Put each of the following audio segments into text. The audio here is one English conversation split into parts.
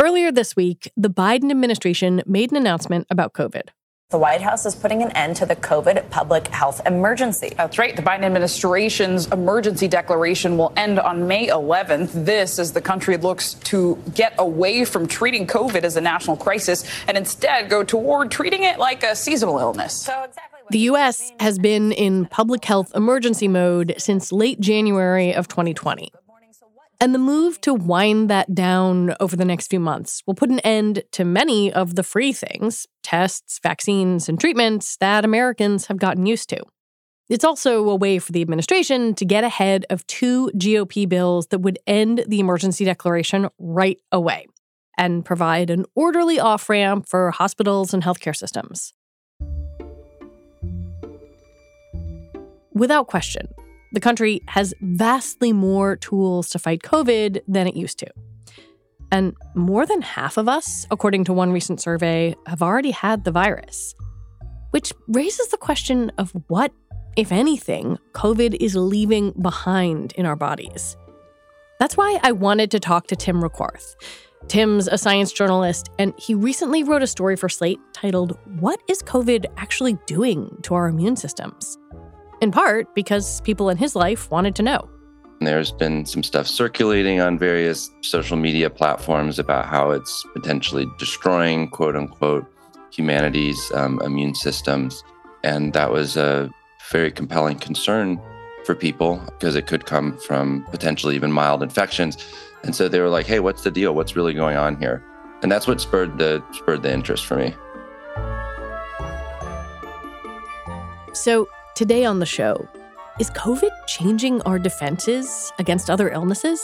Earlier this week, the Biden administration made an announcement about COVID. The White House is putting an end to the COVID public health emergency. That's right. The Biden administration's emergency declaration will end on May 11th. This as the country looks to get away from treating COVID as a national crisis and instead go toward treating it like a seasonal illness. So exactly The U.S. has been in public health emergency mode since late January of 2020. And the move to wind that down over the next few months will put an end to many of the free things tests, vaccines, and treatments that Americans have gotten used to. It's also a way for the administration to get ahead of two GOP bills that would end the emergency declaration right away and provide an orderly off ramp for hospitals and healthcare systems. Without question, the country has vastly more tools to fight COVID than it used to. And more than half of us, according to one recent survey, have already had the virus. Which raises the question of what, if anything, COVID is leaving behind in our bodies. That's why I wanted to talk to Tim Requarth. Tim's a science journalist, and he recently wrote a story for Slate titled, What is COVID actually doing to our immune systems? In part because people in his life wanted to know. There's been some stuff circulating on various social media platforms about how it's potentially destroying, quote unquote, humanity's um, immune systems. And that was a very compelling concern for people because it could come from potentially even mild infections. And so they were like, hey, what's the deal? What's really going on here? And that's what spurred the spurred the interest for me. So Today on the show, is COVID changing our defenses against other illnesses?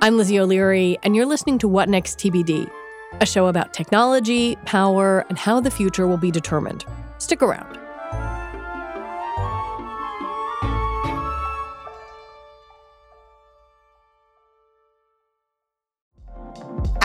I'm Lizzie O'Leary, and you're listening to What Next TBD, a show about technology, power, and how the future will be determined. Stick around.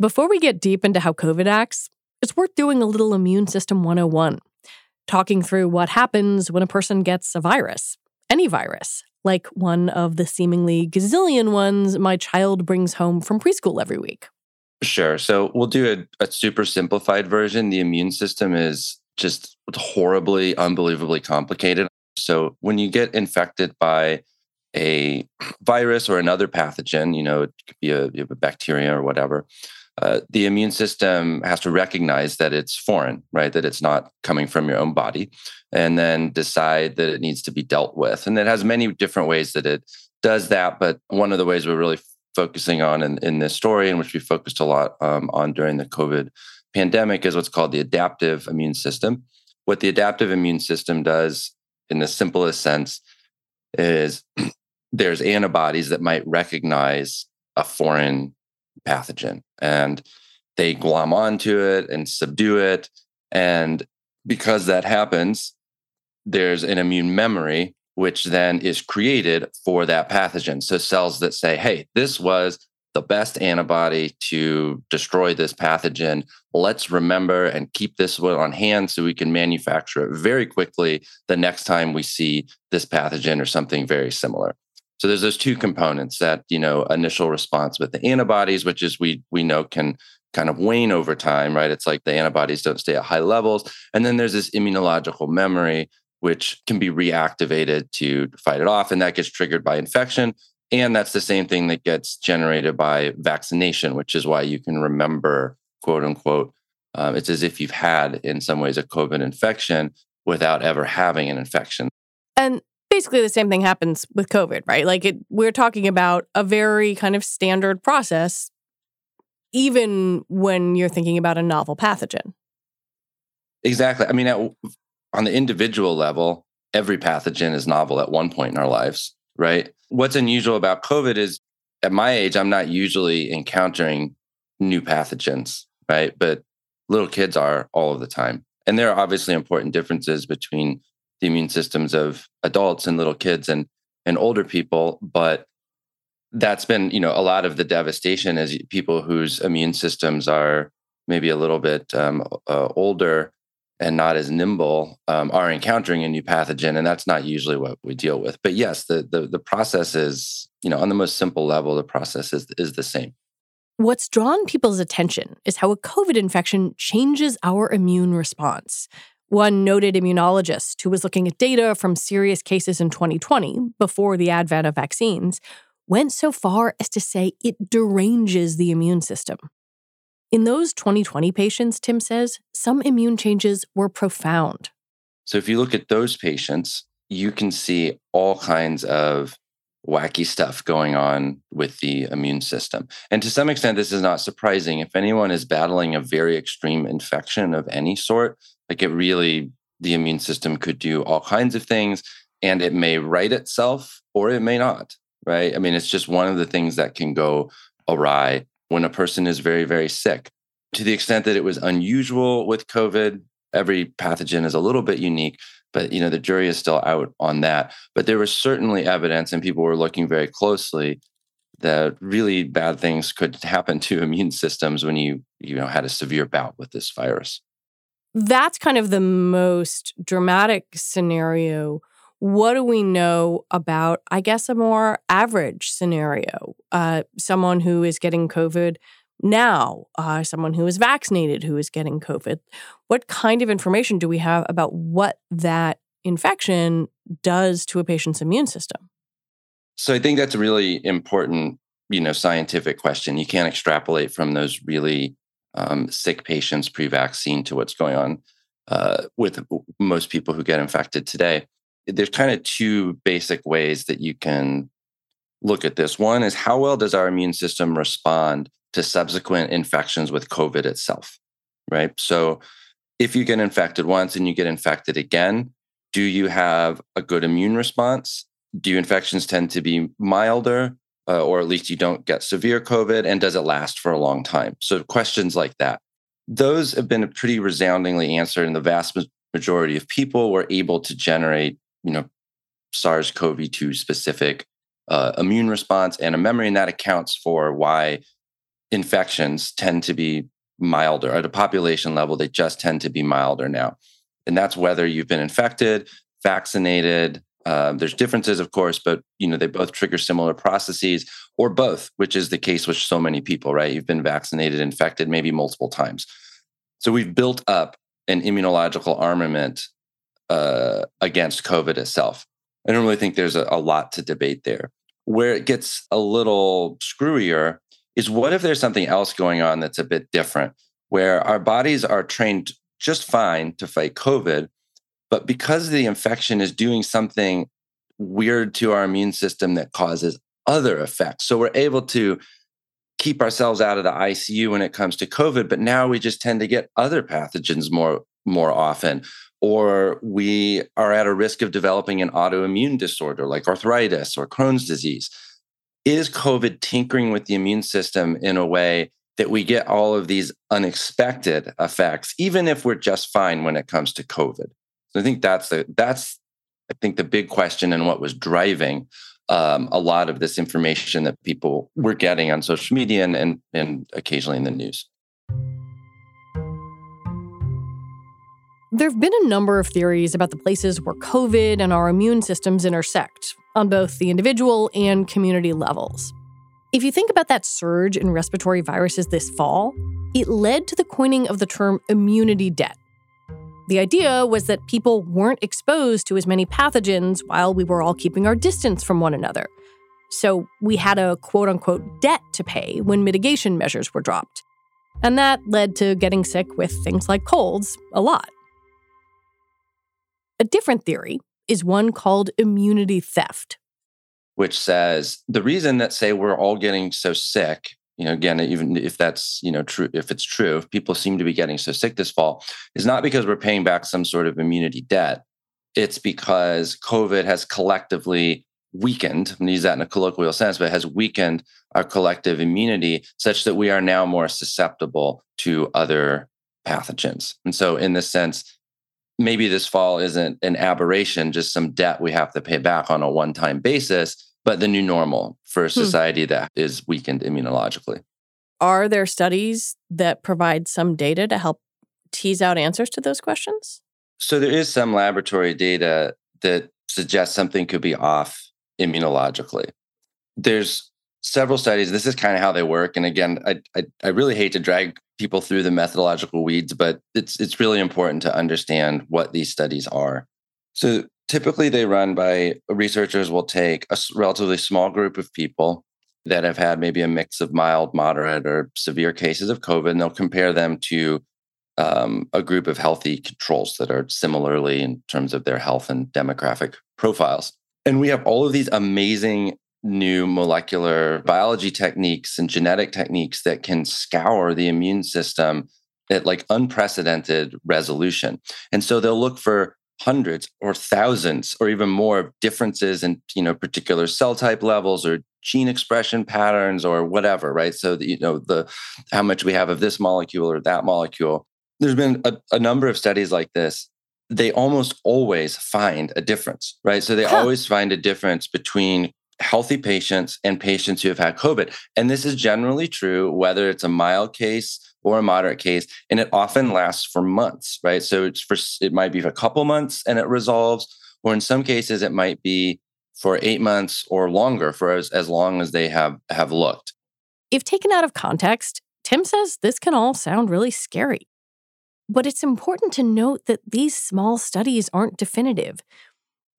Before we get deep into how COVID acts, it's worth doing a little immune system 101, talking through what happens when a person gets a virus, any virus, like one of the seemingly gazillion ones my child brings home from preschool every week. Sure. So we'll do a, a super simplified version. The immune system is just horribly, unbelievably complicated. So when you get infected by a virus or another pathogen, you know, it could be a, a bacteria or whatever, uh, the immune system has to recognize that it's foreign, right? That it's not coming from your own body, and then decide that it needs to be dealt with. And it has many different ways that it does that. But one of the ways we're really focusing on in, in this story, and which we focused a lot um, on during the COVID pandemic, is what's called the adaptive immune system. What the adaptive immune system does, in the simplest sense, is there's antibodies that might recognize a foreign pathogen and they glom onto it and subdue it. And because that happens, there's an immune memory, which then is created for that pathogen. So cells that say, hey, this was the best antibody to destroy this pathogen. Let's remember and keep this one on hand so we can manufacture it very quickly the next time we see this pathogen or something very similar. So there's those two components that, you know, initial response with the antibodies, which is we we know can kind of wane over time, right? It's like the antibodies don't stay at high levels. And then there's this immunological memory, which can be reactivated to fight it off. And that gets triggered by infection. And that's the same thing that gets generated by vaccination, which is why you can remember, quote unquote, um, it's as if you've had, in some ways, a COVID infection without ever having an infection. And basically the same thing happens with COVID, right? Like it, we're talking about a very kind of standard process, even when you're thinking about a novel pathogen. Exactly. I mean, at, on the individual level, every pathogen is novel at one point in our lives, right? What's unusual about COVID is at my age, I'm not usually encountering new pathogens, right? But little kids are all of the time. And there are obviously important differences between the immune systems of adults and little kids and and older people but that's been you know a lot of the devastation is people whose immune systems are maybe a little bit um, uh, older and not as nimble um, are encountering a new pathogen and that's not usually what we deal with but yes the, the the process is you know on the most simple level the process is is the same What's drawn people's attention is how a COVID infection changes our immune response. One noted immunologist who was looking at data from serious cases in 2020, before the advent of vaccines, went so far as to say it deranges the immune system. In those 2020 patients, Tim says, some immune changes were profound. So if you look at those patients, you can see all kinds of wacky stuff going on with the immune system. And to some extent, this is not surprising. If anyone is battling a very extreme infection of any sort, like it really, the immune system could do all kinds of things and it may right itself or it may not, right? I mean, it's just one of the things that can go awry when a person is very, very sick. To the extent that it was unusual with COVID, every pathogen is a little bit unique, but you know the jury is still out on that. But there was certainly evidence, and people were looking very closely that really bad things could happen to immune systems when you you know had a severe bout with this virus that's kind of the most dramatic scenario. What do we know about, I guess, a more average scenario? Uh, someone who is getting COVID now, uh, someone who is vaccinated who is getting COVID. What kind of information do we have about what that infection does to a patient's immune system? So I think that's a really important, you know, scientific question. You can't extrapolate from those really um, sick patients pre-vaccine to what's going on uh, with most people who get infected today. There's kind of two basic ways that you can look at this. One is how well does our immune system respond to subsequent infections with COVID itself, right? So if you get infected once and you get infected again, do you have a good immune response? Do infections tend to be milder? Uh, or at least you don't get severe COVID? And does it last for a long time? So, questions like that. Those have been pretty resoundingly answered, and the vast majority of people were able to generate, you know, SARS-CoV-2 specific uh, immune response and a memory, and that accounts for why infections tend to be milder at a population level. They just tend to be milder now, and that's whether you've been infected, vaccinated, uh, there's differences, of course, but you know they both trigger similar processes, or both, which is the case with so many people. Right? You've been vaccinated, infected, maybe multiple times. So we've built up an immunological armament uh, against COVID itself. I don't really think there's a, a lot to debate there. Where it gets a little screwier is what if there's something else going on that's a bit different, where our bodies are trained just fine to fight COVID, but because the infection is doing something weird to our immune system that causes other effects. So we're able to keep ourselves out of the ICU when it comes to COVID, but now we just tend to get other pathogens more more often or we are at a risk of developing an autoimmune disorder like arthritis or Crohn's disease. Is COVID tinkering with the immune system in a way that we get all of these unexpected effects, even if we're just fine when it comes to COVID. So I think that's the that's I think the big question and what was driving um, a lot of this information that people were getting on social media and, and, and occasionally in the news. There have been a number of theories about the places where COVID and our immune systems intersect on both the individual and community levels. If you think about that surge in respiratory viruses this fall, it led to the coining of the term immunity debt. The idea was that people weren't exposed to as many pathogens while we were all keeping our distance from one another. So we had a quote unquote debt to pay when mitigation measures were dropped. And that led to getting sick with things like colds a lot. A different theory is one called immunity theft which says the reason that say we're all getting so sick you know again even if that's you know true if it's true if people seem to be getting so sick this fall is not because we're paying back some sort of immunity debt. It's because covid has collectively weakened and use that in a colloquial sense but has weakened our collective immunity such that we are now more susceptible to other pathogens. And so in this sense maybe this fall isn't an aberration, just some debt we have to pay back on a one time basis, but the new normal for a hmm. society hmm. that is weakened immunologically. Are there studies that provide some data to help tease out answers to those questions? So there is some laboratory data that suggests something could be off immunologically. There's several studies. This is kind of how they work. And again, I, I, I really hate to drag people through the methodological weeds, but it's it's really important to understand what these studies are. So typically they run by researchers will take a relatively small group of people that have had maybe a mix of mild, moderate, or severe cases of COVID, and they'll compare them to um, a group of healthy controls that are similarly in terms of their health and demographic profiles. And we have all of these amazing new molecular biology techniques and genetic techniques that can scour the immune system at like unprecedented resolution. And so they'll look for hundreds or thousands or even more differences in you know particular cell type levels or gene expression patterns or whatever right? So that you know the how much we have of this molecule or that molecule. There's been a, a number of studies like this. They almost always find a difference right? So they huh. always find a difference between healthy patients and patients who have had COVID. And this is generally true whether it's a mild case or a moderate case, and it often lasts for months, right? So it's for it might be for a couple months and it resolves, or in some cases it might be for eight months or longer for as, as long as they have have looked. If taken out of context, Tim says this can all sound really scary. But it's important to note that these small studies aren't definitive.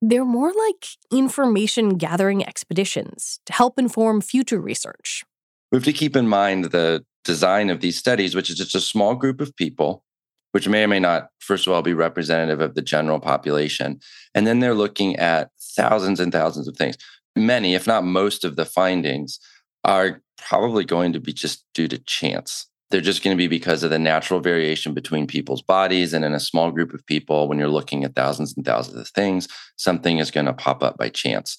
They're more like information gathering expeditions to help inform future research. We have to keep in mind the design of these studies, which is just a small group of people, which may or may not, first of all, be representative of the general population. And then they're looking at thousands and thousands of things. Many, if not most, of the findings are probably going to be just due to chance they're just going to be because of the natural variation between people's bodies. And in a small group of people, when you're looking at thousands and thousands of things, something is going to pop up by chance.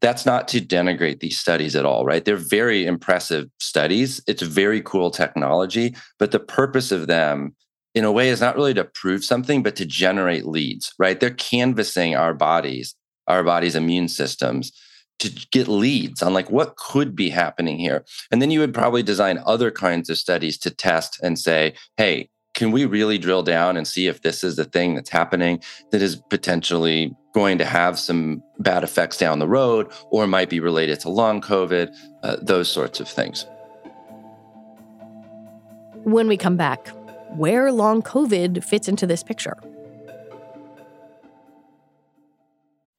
That's not to denigrate these studies at all, right? They're very impressive studies. It's very cool technology, but the purpose of them, in a way, is not really to prove something, but to generate leads, right? They're canvassing our bodies, our body's immune systems to get leads on like what could be happening here. And then you would probably design other kinds of studies to test and say, hey, can we really drill down and see if this is the thing that's happening that is potentially going to have some bad effects down the road or might be related to long COVID, uh, those sorts of things. When we come back, where long COVID fits into this picture.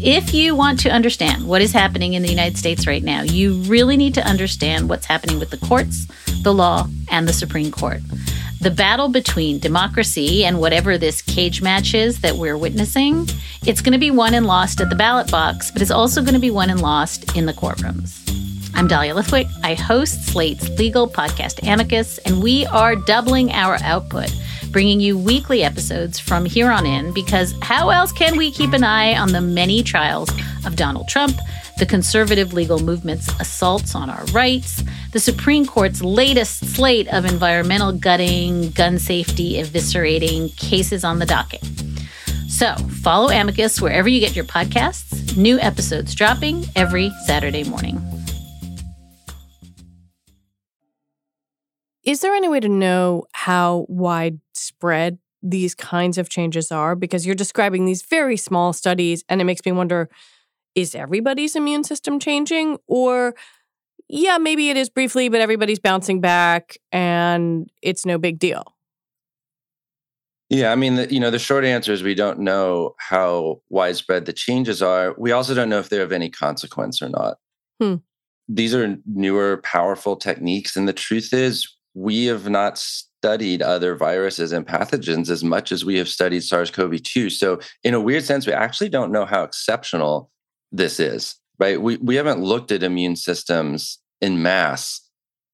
If you want to understand what is happening in the United States right now, you really need to understand what's happening with the courts, the law, and the Supreme Court. The battle between democracy and whatever this cage match is that we're witnessing, it's going to be won and lost at the ballot box, but it's also going to be won and lost in the courtrooms. I'm Dahlia Lithwick. I host Slate's legal podcast Amicus, and we are doubling our output bringing you weekly episodes from here on in because how else can we keep an eye on the many trials of Donald Trump, the conservative legal movement's assaults on our rights, the Supreme Court's latest slate of environmental gutting, gun safety eviscerating cases on the docket? So, follow Amicus wherever you get your podcasts. New episodes dropping every Saturday morning. Is there any way to know how widespread these kinds of changes are? Because you're describing these very small studies, and it makes me wonder is everybody's immune system changing? Or, yeah, maybe it is briefly, but everybody's bouncing back and it's no big deal? Yeah, I mean, the, you know, the short answer is we don't know how widespread the changes are. We also don't know if they're of any consequence or not. Hmm. These are newer, powerful techniques. And the truth is, we have not studied other viruses and pathogens as much as we have studied SARS CoV 2. So, in a weird sense, we actually don't know how exceptional this is, right? We, we haven't looked at immune systems in mass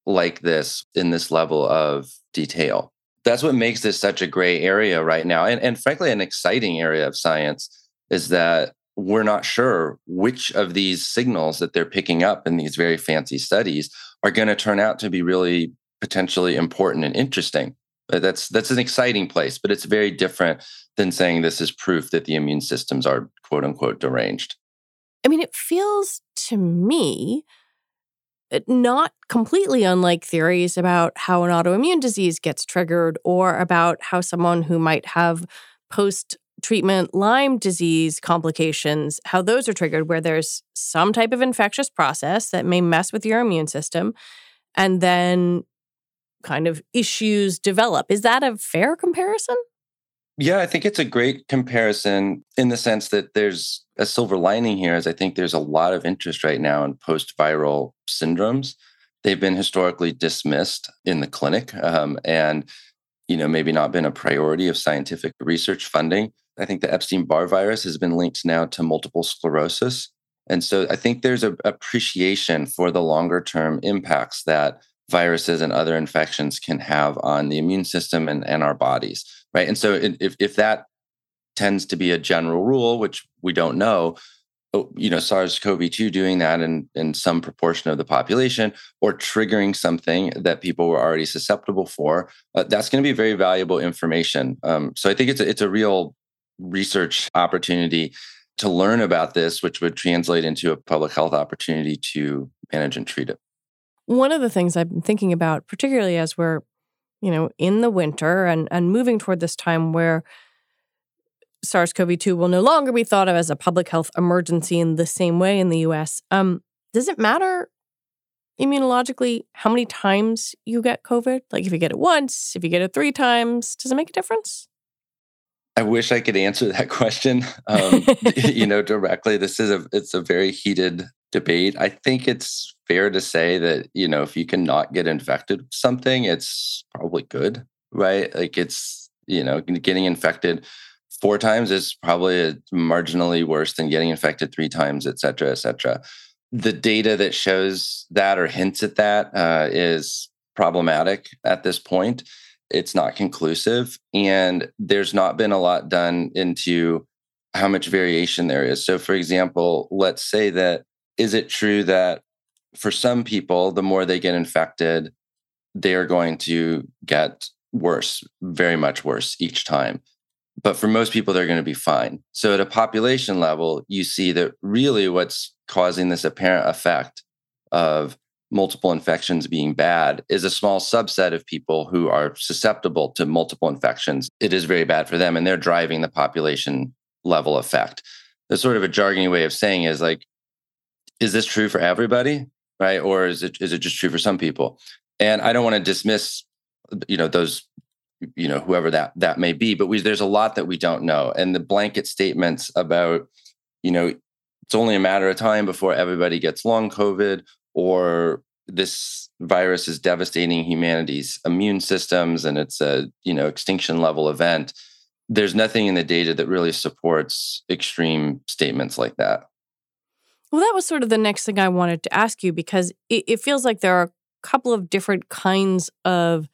like this in this level of detail. That's what makes this such a gray area right now. And, and frankly, an exciting area of science is that we're not sure which of these signals that they're picking up in these very fancy studies are going to turn out to be really potentially important and interesting. That's that's an exciting place, but it's very different than saying this is proof that the immune systems are quote unquote deranged. I mean, it feels to me uh, not completely unlike theories about how an autoimmune disease gets triggered or about how someone who might have post treatment Lyme disease complications, how those are triggered, where there's some type of infectious process that may mess with your immune system. And then kind of issues develop. Is that a fair comparison? Yeah, I think it's a great comparison in the sense that there's a silver lining here, as I think there's a lot of interest right now in post viral syndromes. They've been historically dismissed in the clinic um, and, you know, maybe not been a priority of scientific research funding. I think the Epstein Barr virus has been linked now to multiple sclerosis. And so I think there's an appreciation for the longer term impacts that viruses and other infections can have on the immune system and, and our bodies, right? And so if, if that tends to be a general rule, which we don't know, oh, you know, SARS-CoV-2 doing that in, in some proportion of the population or triggering something that people were already susceptible for, uh, that's going to be very valuable information. Um, so I think it's a, it's a real research opportunity to learn about this, which would translate into a public health opportunity to manage and treat it. One of the things I've been thinking about, particularly as we're, you know, in the winter and, and moving toward this time where SARS CoV 2 will no longer be thought of as a public health emergency in the same way in the US, um, does it matter immunologically how many times you get COVID? Like if you get it once, if you get it three times, does it make a difference? I wish I could answer that question, um, you know, directly. This is a it's a very heated debate. I think it's fair to say that, you know, if you cannot get infected with something, it's probably good, right? Like it's, you know, getting infected four times is probably marginally worse than getting infected three times, et cetera, et cetera. the data that shows that or hints at that uh, is problematic at this point. It's not conclusive, and there's not been a lot done into how much variation there is. So, for example, let's say that is it true that for some people, the more they get infected, they are going to get worse, very much worse each time. But for most people, they're going to be fine. So, at a population level, you see that really what's causing this apparent effect of multiple infections being bad is a small subset of people who are susceptible to multiple infections. It is very bad for them, and they're driving the population level effect. The sort of a jargony way of saying is like, is this true for everybody? Right. Or is it is it just true for some people? And I don't want to dismiss, you know, those, you know, whoever that that may be, but we there's a lot that we don't know. And the blanket statements about, you know, it's only a matter of time before everybody gets long COVID or this virus is devastating humanity's immune systems and it's a you know extinction level event there's nothing in the data that really supports extreme statements like that. Well, that was sort of the next thing I wanted to ask you because it, it feels like there are a couple of different kinds of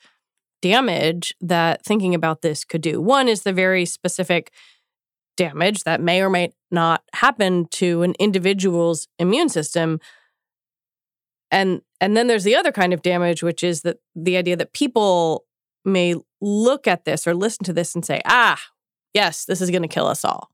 damage that thinking about this could do. One is the very specific damage that may or may not happen to an individual's immune system. And and then there's the other kind of damage which is that the idea that people may look at this or listen to this and say, ah, yes, this is going to kill us all?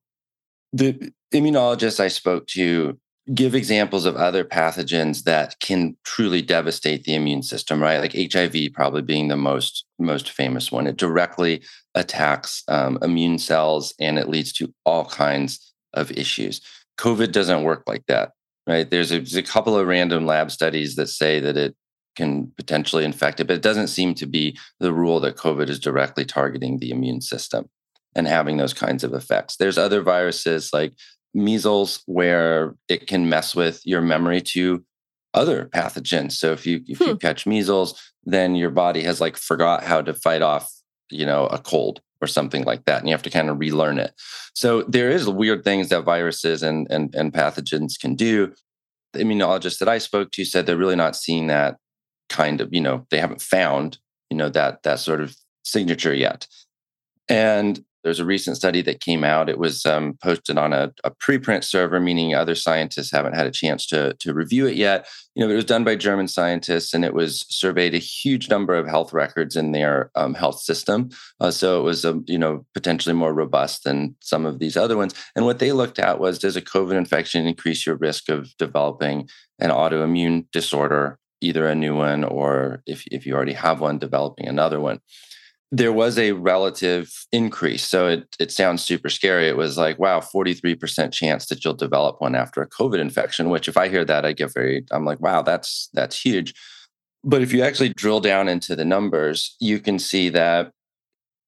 The immunologists I spoke to give examples of other pathogens that can truly devastate the immune system right like hiv probably being the most most famous one it directly attacks um, immune cells and it leads to all kinds of issues covid doesn't work like that right there's a, there's a couple of random lab studies that say that it can potentially infect it. But it doesn't seem to be the rule that COVID is directly targeting the immune system and having those kinds of effects. There's other viruses like measles where it can mess with your memory to other pathogens. So if you if hmm. you catch measles, then your body has like forgot how to fight off, you know, a cold or something like that and you have to kind of relearn it. So there is weird things that viruses and and and pathogens can do. The immunologist that I spoke to said they're really not seeing that kind of you know they haven't found you know that that sort of signature yet and there's a recent study that came out. It was um, posted on a, a, preprint server meaning other scientists haven't had a chance to, to review it yet. You know it was done by german scientists and it was surveyed a huge number of health records in their um, health system. Uh, so it was a, um, you know potentially more robust than some of these other ones. And what they looked at was does a covid infection increase your risk of developing an autoimmune disorder either a new one or if, if you already have one, developing another one. There was a relative increase. So it, it sounds super scary. It was like, wow, 43% chance that you'll develop one after a COVID infection, which if I hear that, I get very, I'm like, wow, that's that's huge. But if you actually drill down into the numbers, you can see that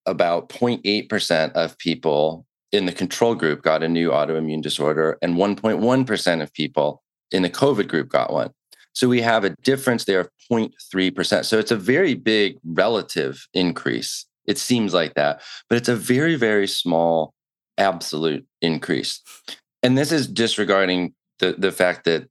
about 0.8% of people in the control group got a new autoimmune disorder, and 1.1% of people in the COVID group got one. So we have a difference there of 0.3%. So it's a very big relative increase. It seems like that, but it's a very, very small absolute increase. And this is disregarding the, the fact that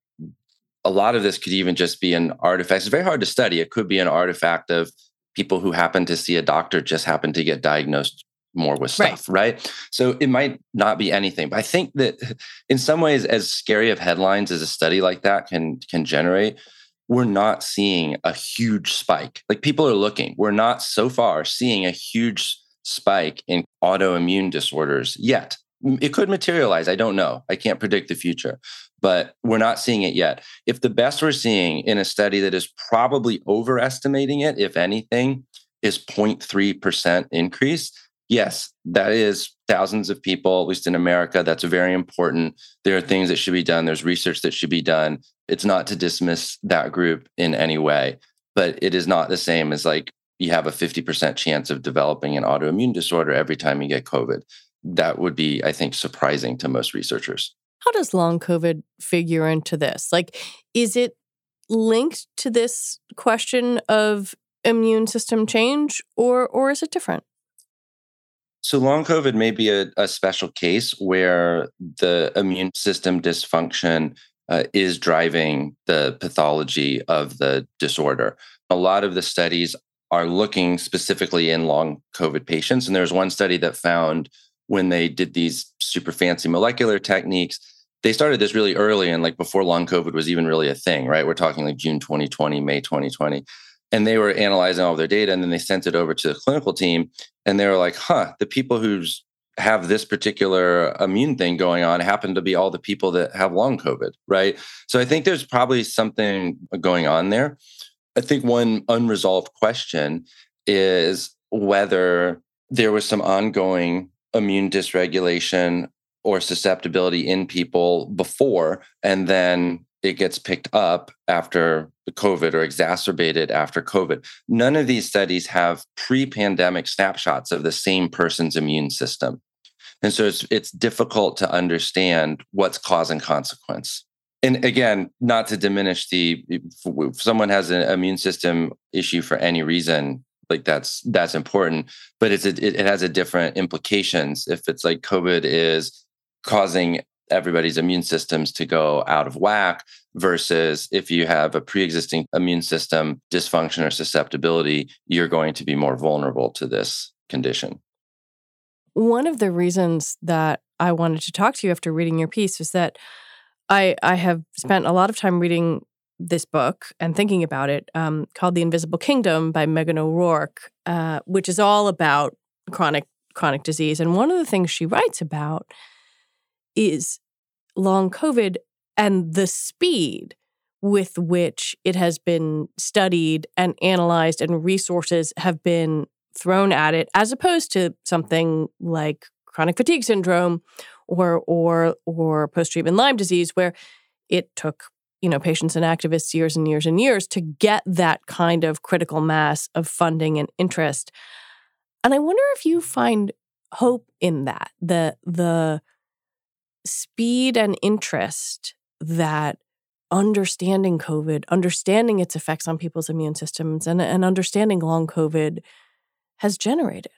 a lot of this could even just be an artifact. It's very hard to study. It could be an artifact of people who happen to see a doctor just happen to get diagnosed more with stuff, right. right. So it might not be anything, but I think that in some ways, as scary of headlines as a study like that can can generate, we're not seeing a huge spike. Like people are looking, we're not so far seeing a huge spike in autoimmune disorders yet. It could materialize. I don't know. I can't predict the future, but we're not seeing it yet. If the best we're seeing in a study that is probably overestimating it, if anything, is 0.3% increase, yes, that is thousands of people, at least in America. That's very important. There are things that should be done, there's research that should be done. It's not to dismiss that group in any way, but it is not the same as like you have a 50% chance of developing an autoimmune disorder every time you get COVID. That would be, I think, surprising to most researchers. How does long COVID figure into this? Like, is it linked to this question of immune system change or or is it different? So, long COVID may be a, a special case where the immune system dysfunction uh, is driving the pathology of the disorder. A lot of the studies are looking specifically in long COVID patients. And there's one study that found when they did these super fancy molecular techniques, they started this really early and like before long COVID was even really a thing, right? We're talking like June 2020, May 2020. And they were analyzing all their data and then they sent it over to the clinical team. And they were like, huh, the people who's have this particular immune thing going on happen to be all the people that have long COVID, right? So I think there's probably something going on there. I think one unresolved question is whether there was some ongoing immune dysregulation or susceptibility in people before, and then it gets picked up after COVID or exacerbated after COVID. None of these studies have pre pandemic snapshots of the same person's immune system. And so it's, it's difficult to understand what's cause and consequence. And again, not to diminish the, if someone has an immune system issue for any reason, like that's that's important but it's a, it, it has a different implications if it's like covid is causing everybody's immune systems to go out of whack versus if you have a pre-existing immune system dysfunction or susceptibility you're going to be more vulnerable to this condition one of the reasons that i wanted to talk to you after reading your piece was that i i have spent a lot of time reading this book and thinking about it um, called The Invisible Kingdom by Meghan O'Rourke, uh, which is all about chronic chronic disease. And one of the things she writes about is long COVID and the speed with which it has been studied and analyzed and resources have been thrown at it as opposed to something like chronic fatigue syndrome or or or post-treatment Lyme disease where it took you know, patients and activists years and years and years to get that kind of critical mass of funding and interest. And I wonder if you find hope in that, the the speed and interest that understanding COVID, understanding its effects on people's immune systems, and, and understanding long COVID has generated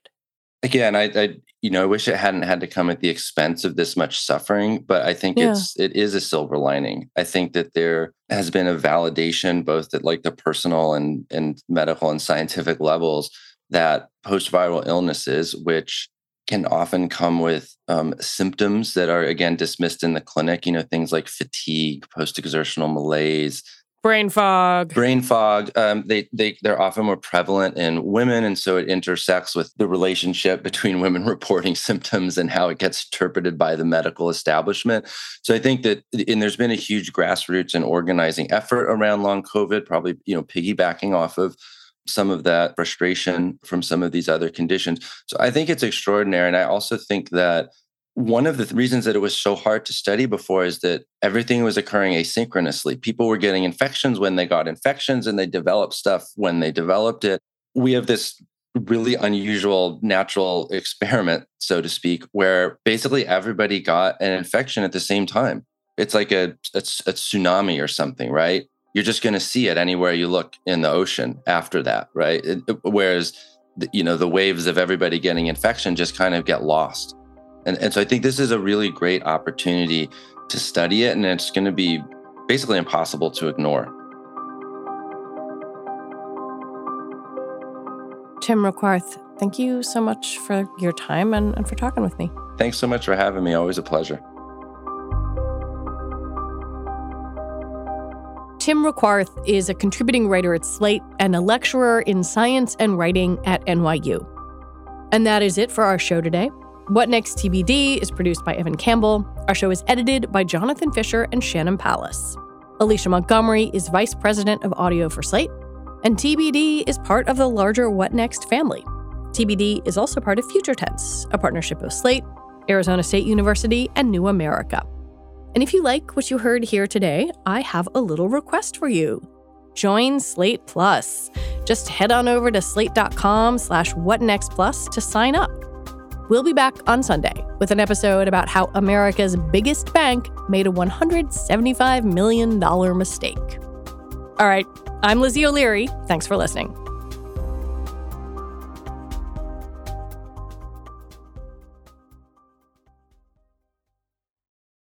again I, I you know i wish it hadn't had to come at the expense of this much suffering but i think yeah. it's it is a silver lining i think that there has been a validation both at like the personal and and medical and scientific levels that post-viral illnesses which can often come with um, symptoms that are again dismissed in the clinic you know things like fatigue post-exertional malaise. Brain fog. Brain fog um, they, they they're often more prevalent in women and so it intersects with the relationship between women reporting symptoms and how it gets interpreted by the medical establishment. So i think that and there's been a huge grassroots and organizing effort around long covid probably you know piggybacking off of some of that frustration from some of these other conditions so i think it's extraordinary and i also think that one of the th- reasons that it was so hard to study before is that everything was occurring asynchronously. People were getting infections when they got infections and they developed stuff when they developed it. We have this really unusual natural experiment, so to speak, where basically everybody got an infection at the same time. It's like a, a, a tsunami or something, right? You're just going to see it anywhere you look in the ocean after that, right? It, whereas, you know, the waves of everybody getting infection just kind of get lost. And, and so I think this is a really great opportunity to study it, and it's going to be basically impossible to ignore. Tim Requarth, thank you so much for your time and, and for talking with me. Thanks so much for having me. Always a pleasure. Tim Requarth is a contributing writer at Slate and a lecturer in science and writing at NYU. And that is it for our show today. What Next TBD is produced by Evan Campbell. Our show is edited by Jonathan Fisher and Shannon Palace. Alicia Montgomery is Vice President of Audio for Slate. And TBD is part of the larger What Next family. TBD is also part of Future Tense, a partnership of Slate, Arizona State University, and New America. And if you like what you heard here today, I have a little request for you. Join Slate Plus. Just head on over to slate.com slash whatnextplus to sign up. We'll be back on Sunday with an episode about how America's biggest bank made a $175 million mistake. All right, I'm Lizzie O'Leary. Thanks for listening.